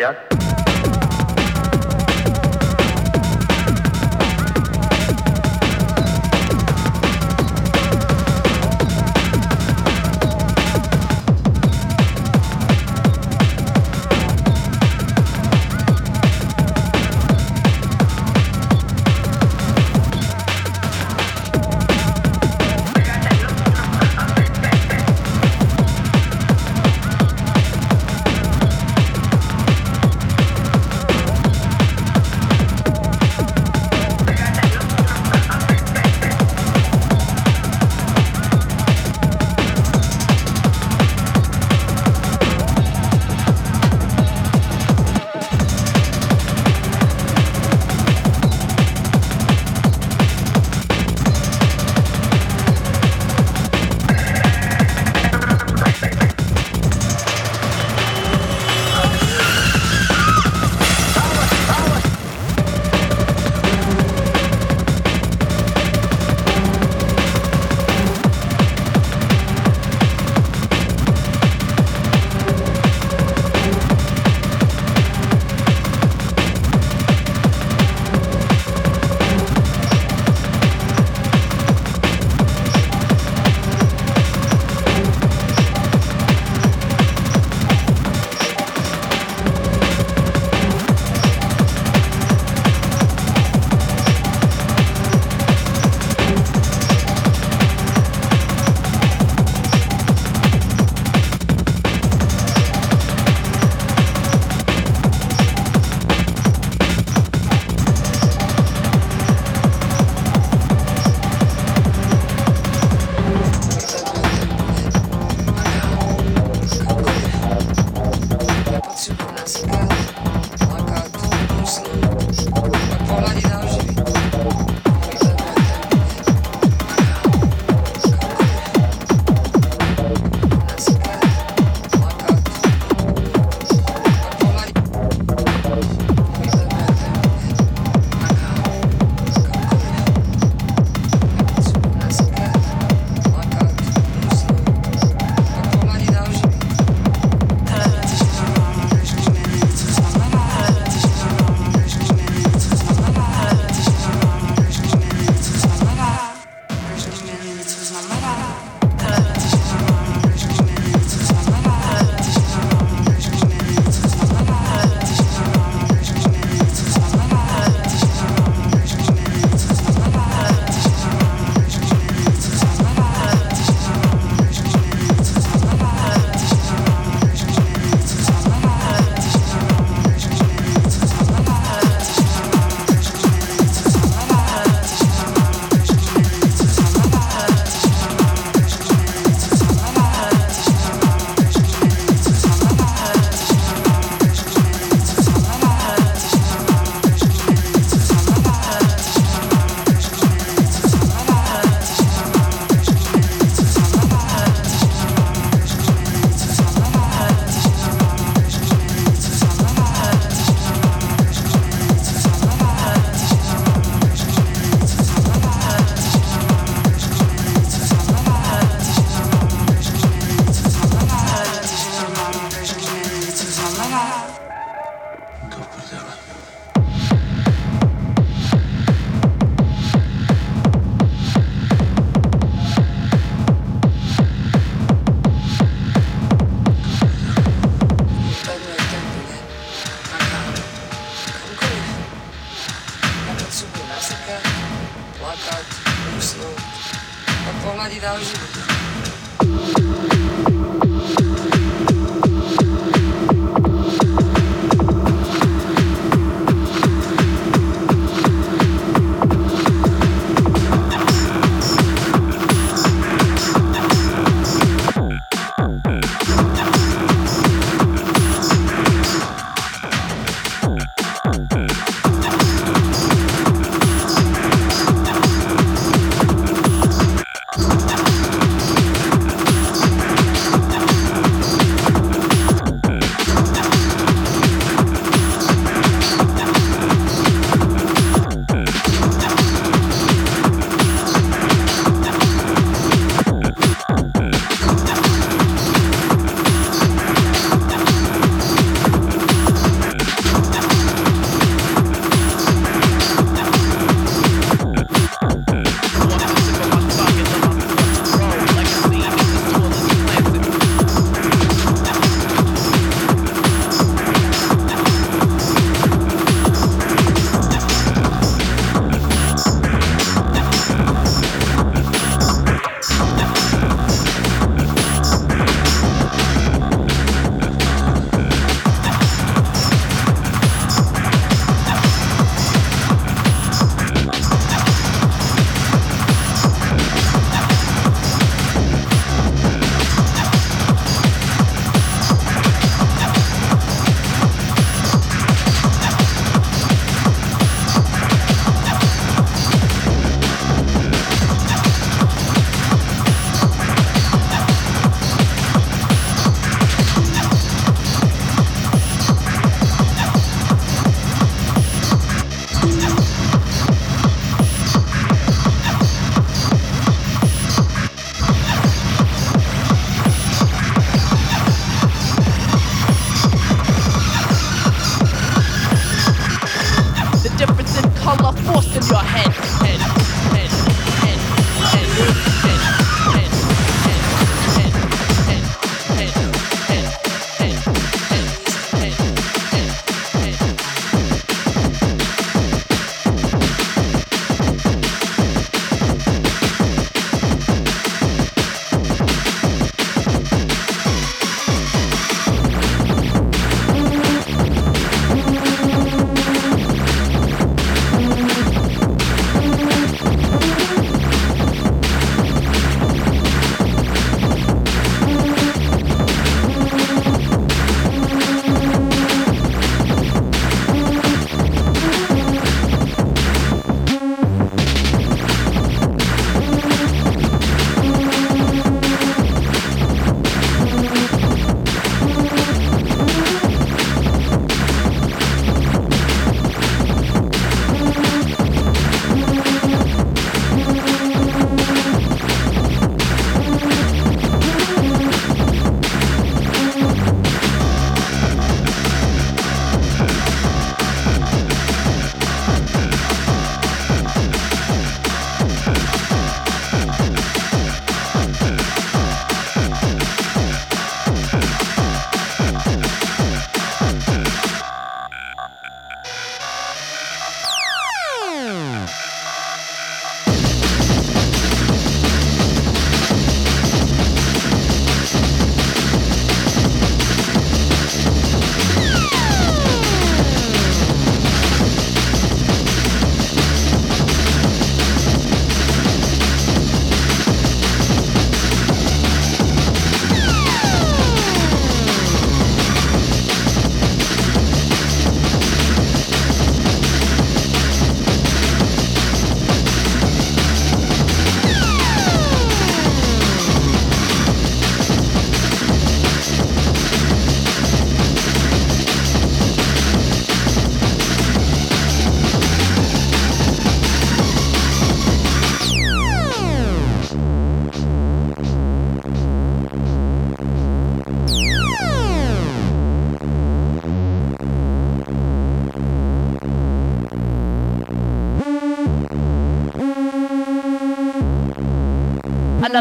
Maya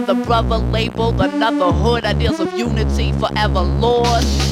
Another brother labeled, another hood. Ideals of unity forever lost.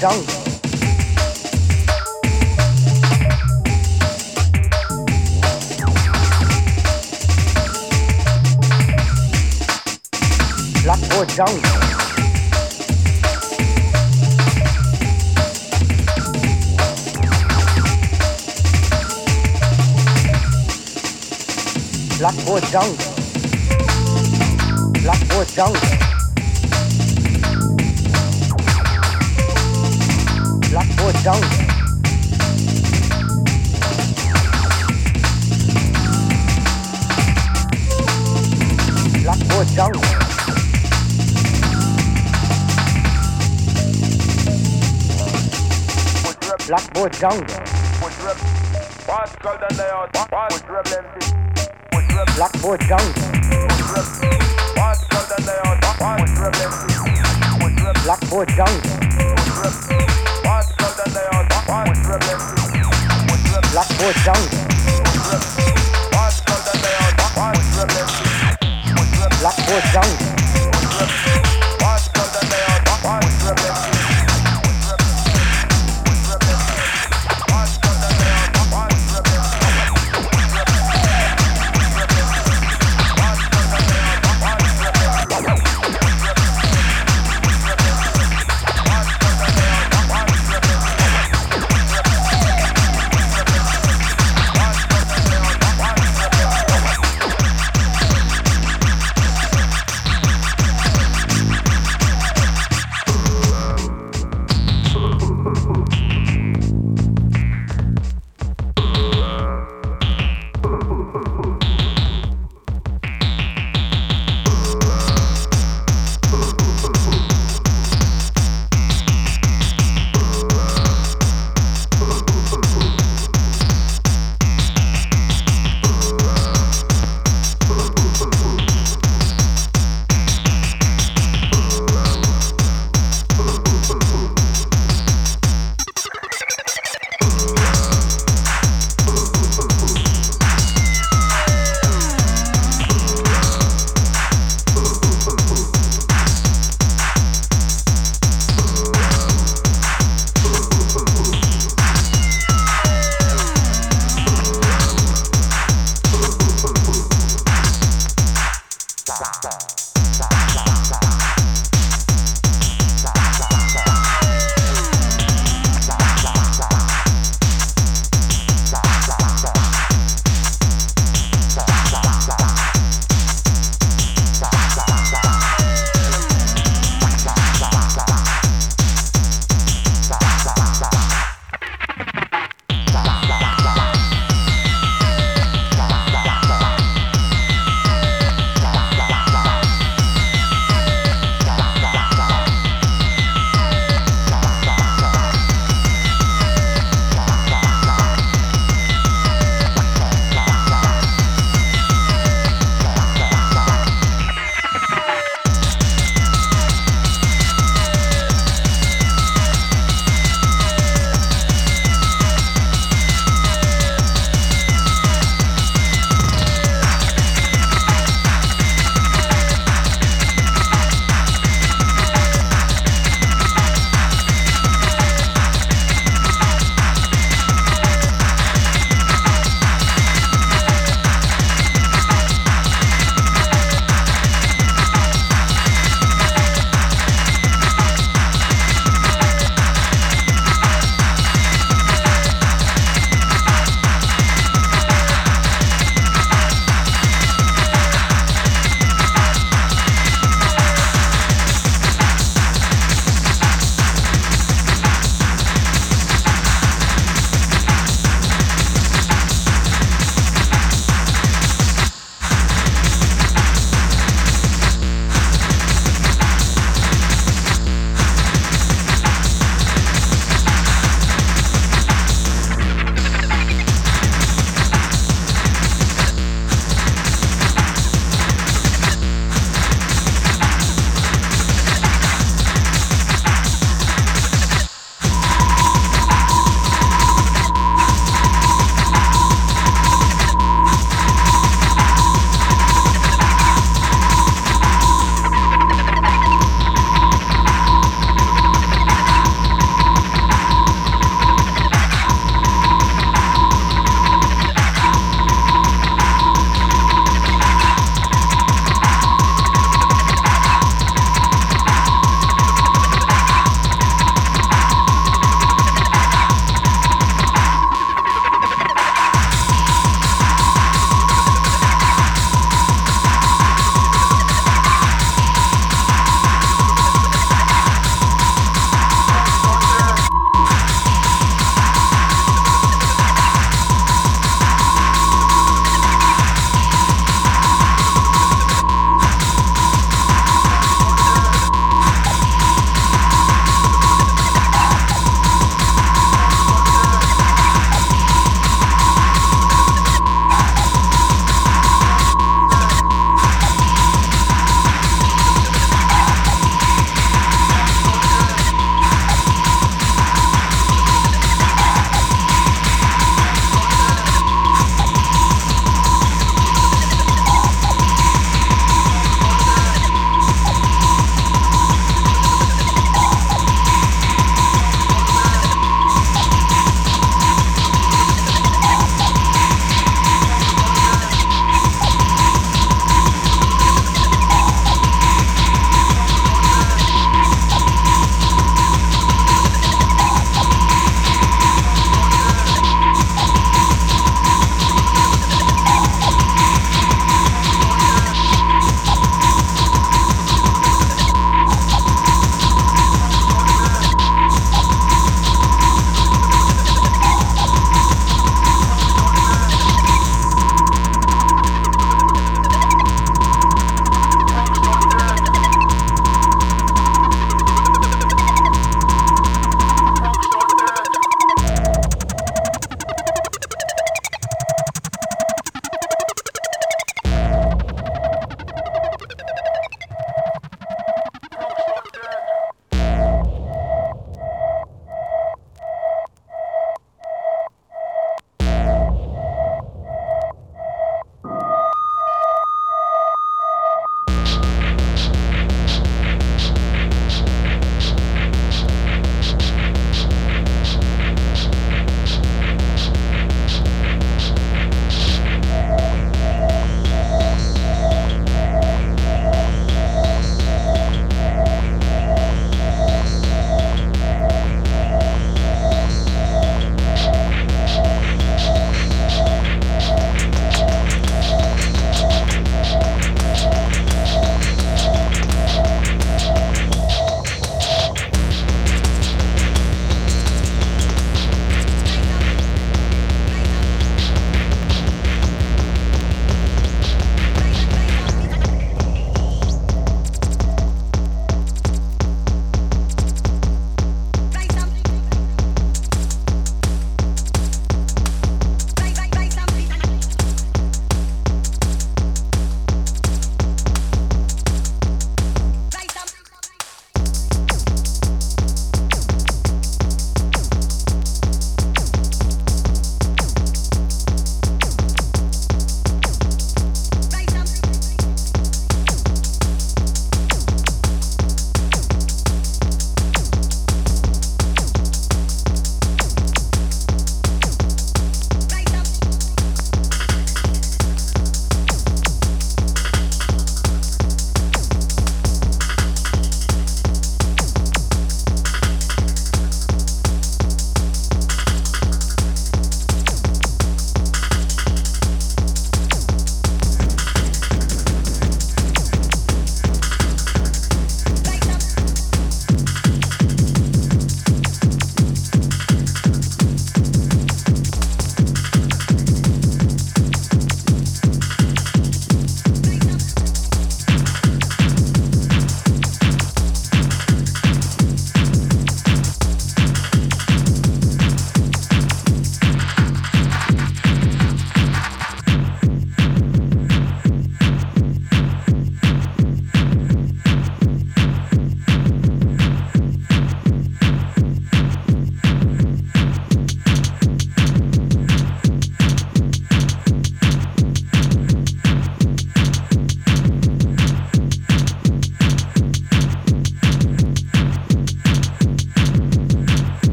jungle. 张哥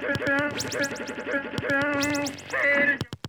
Thank you.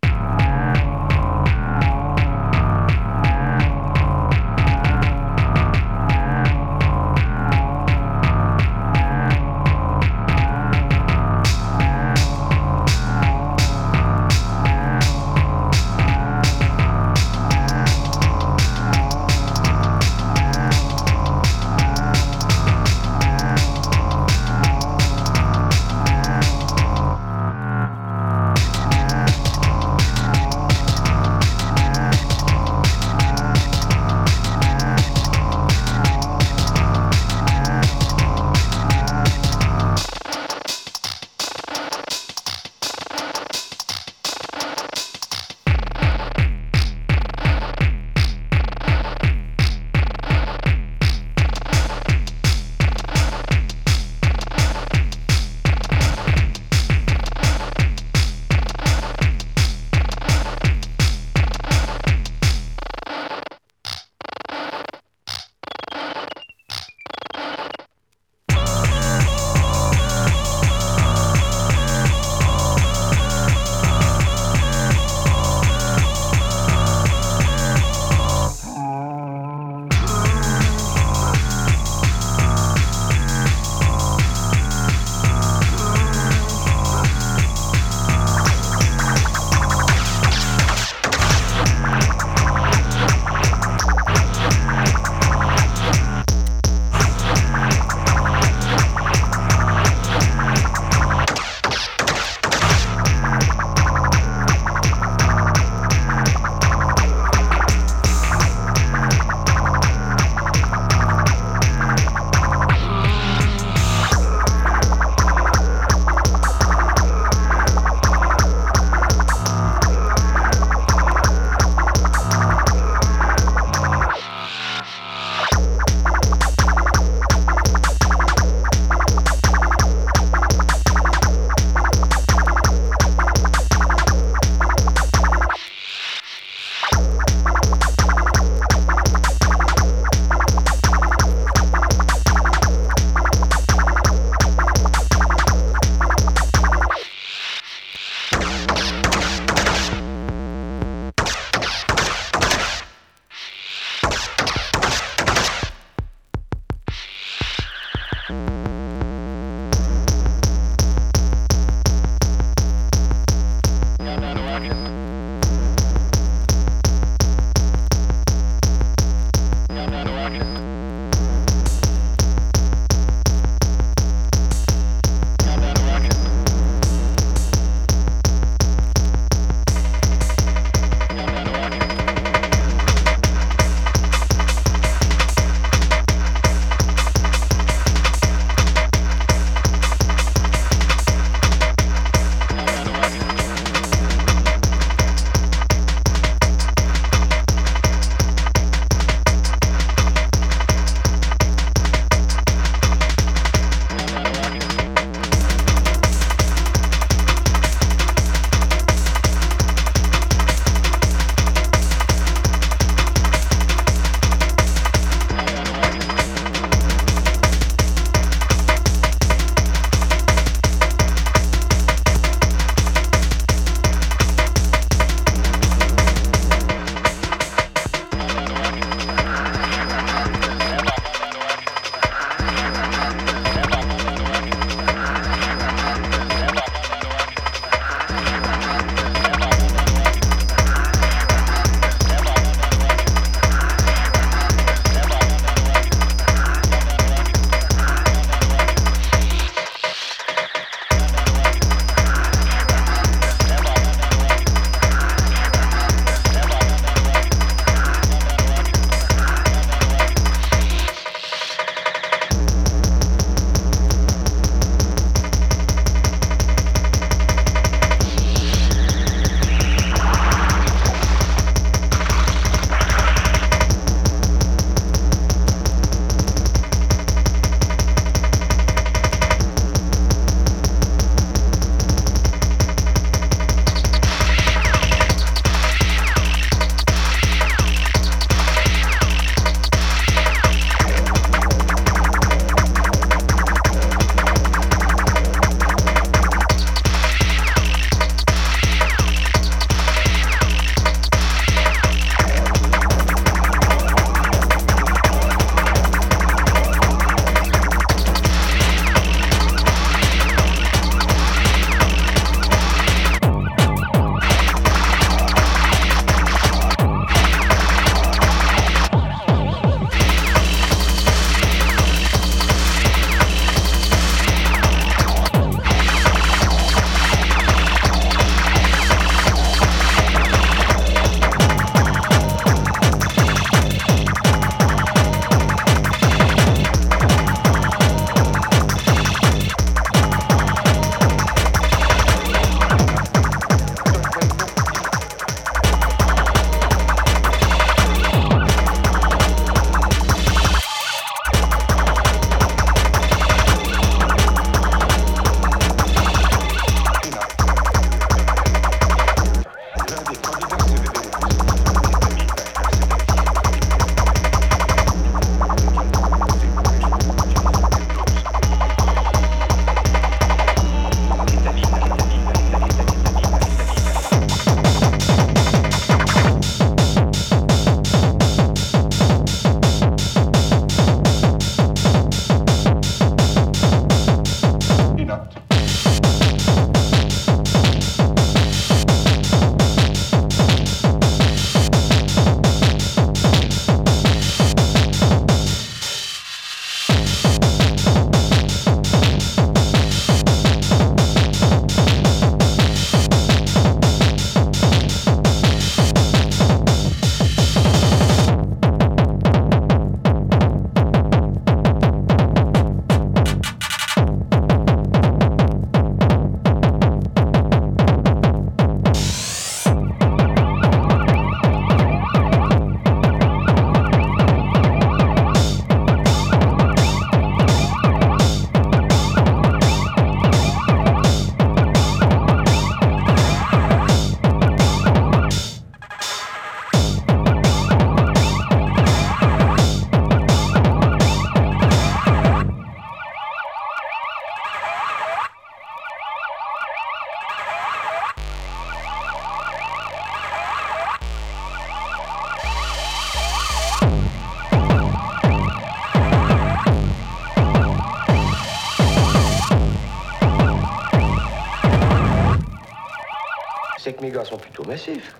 Plutôt massifs.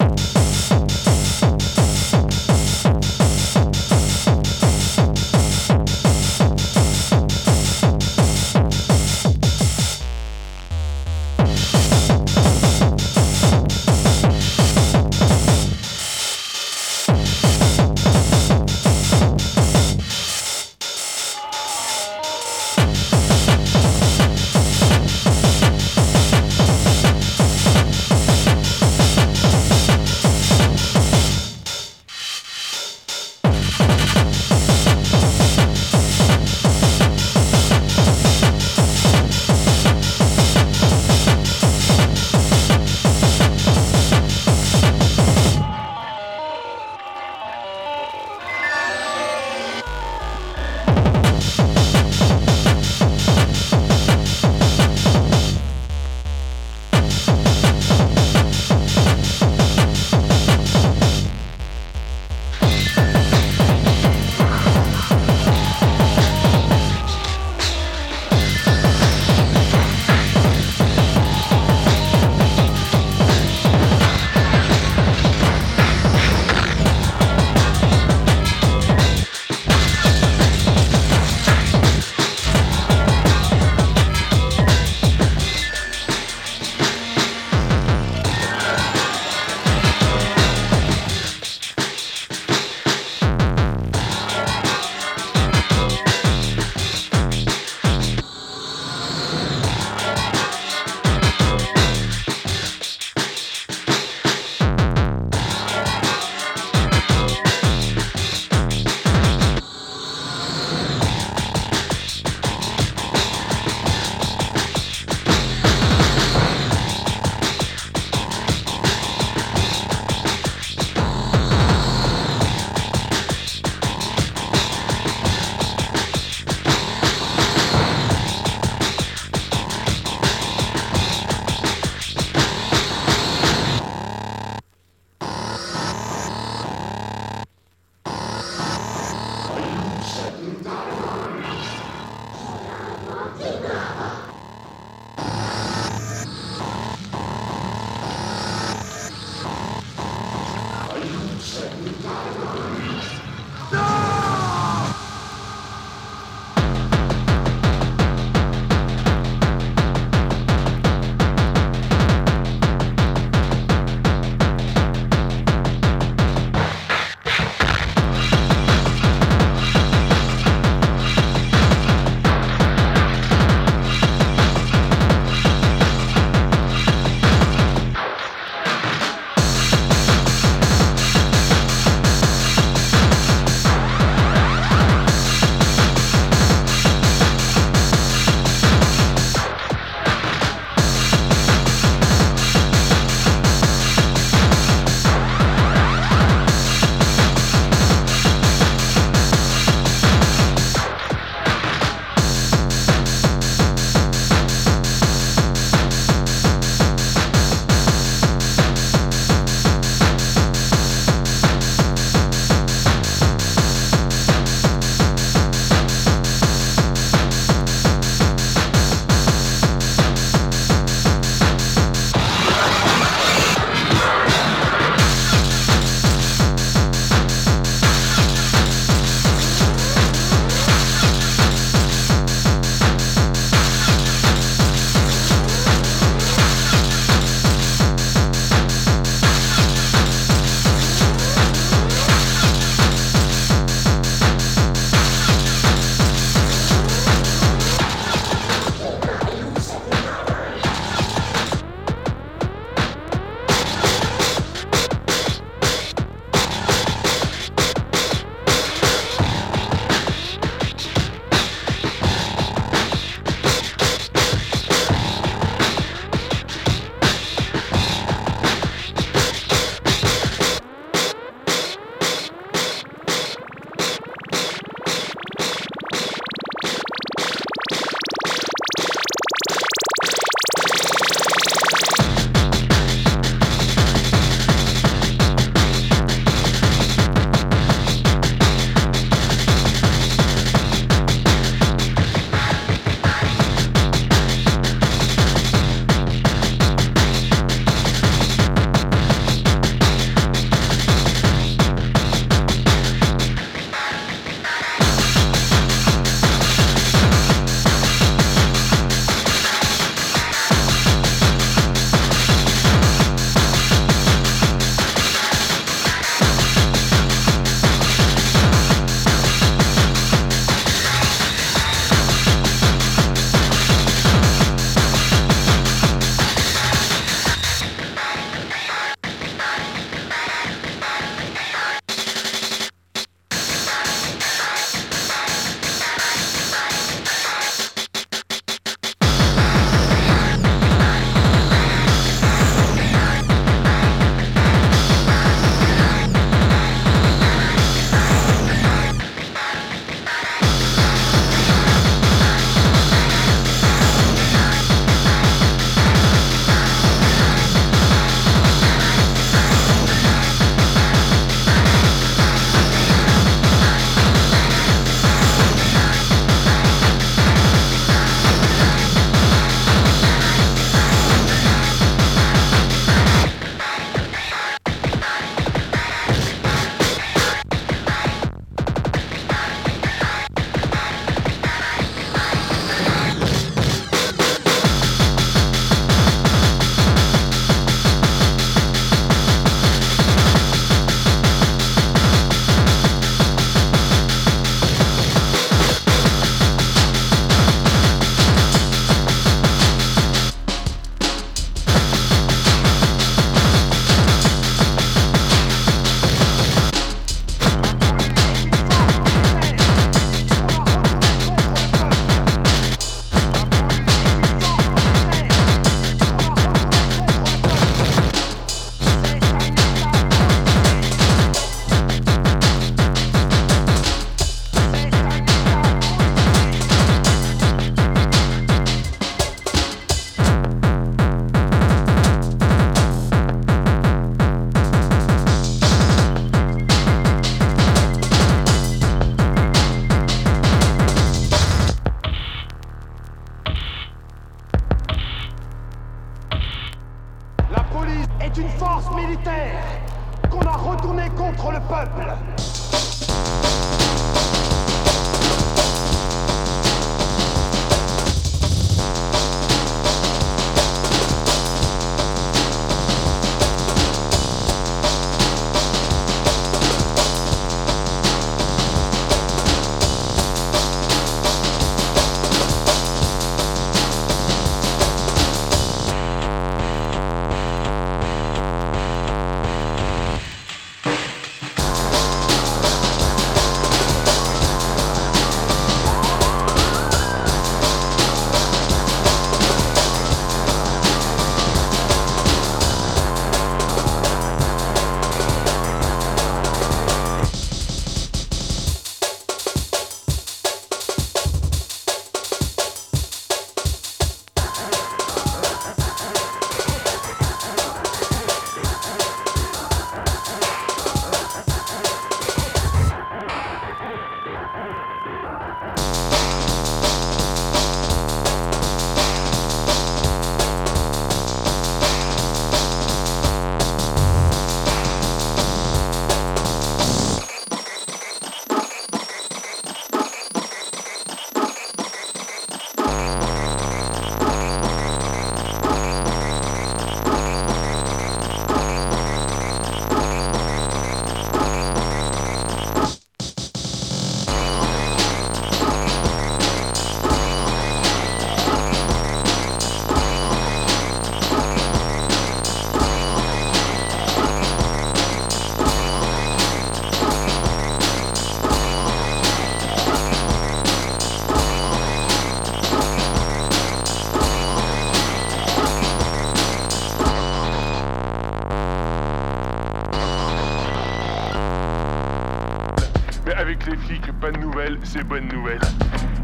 C'est bonne nouvelle.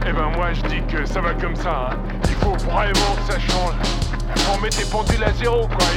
Eh ben moi je dis que ça va comme ça. Hein. Il faut vraiment que ça change. On met tes pendules à zéro quoi,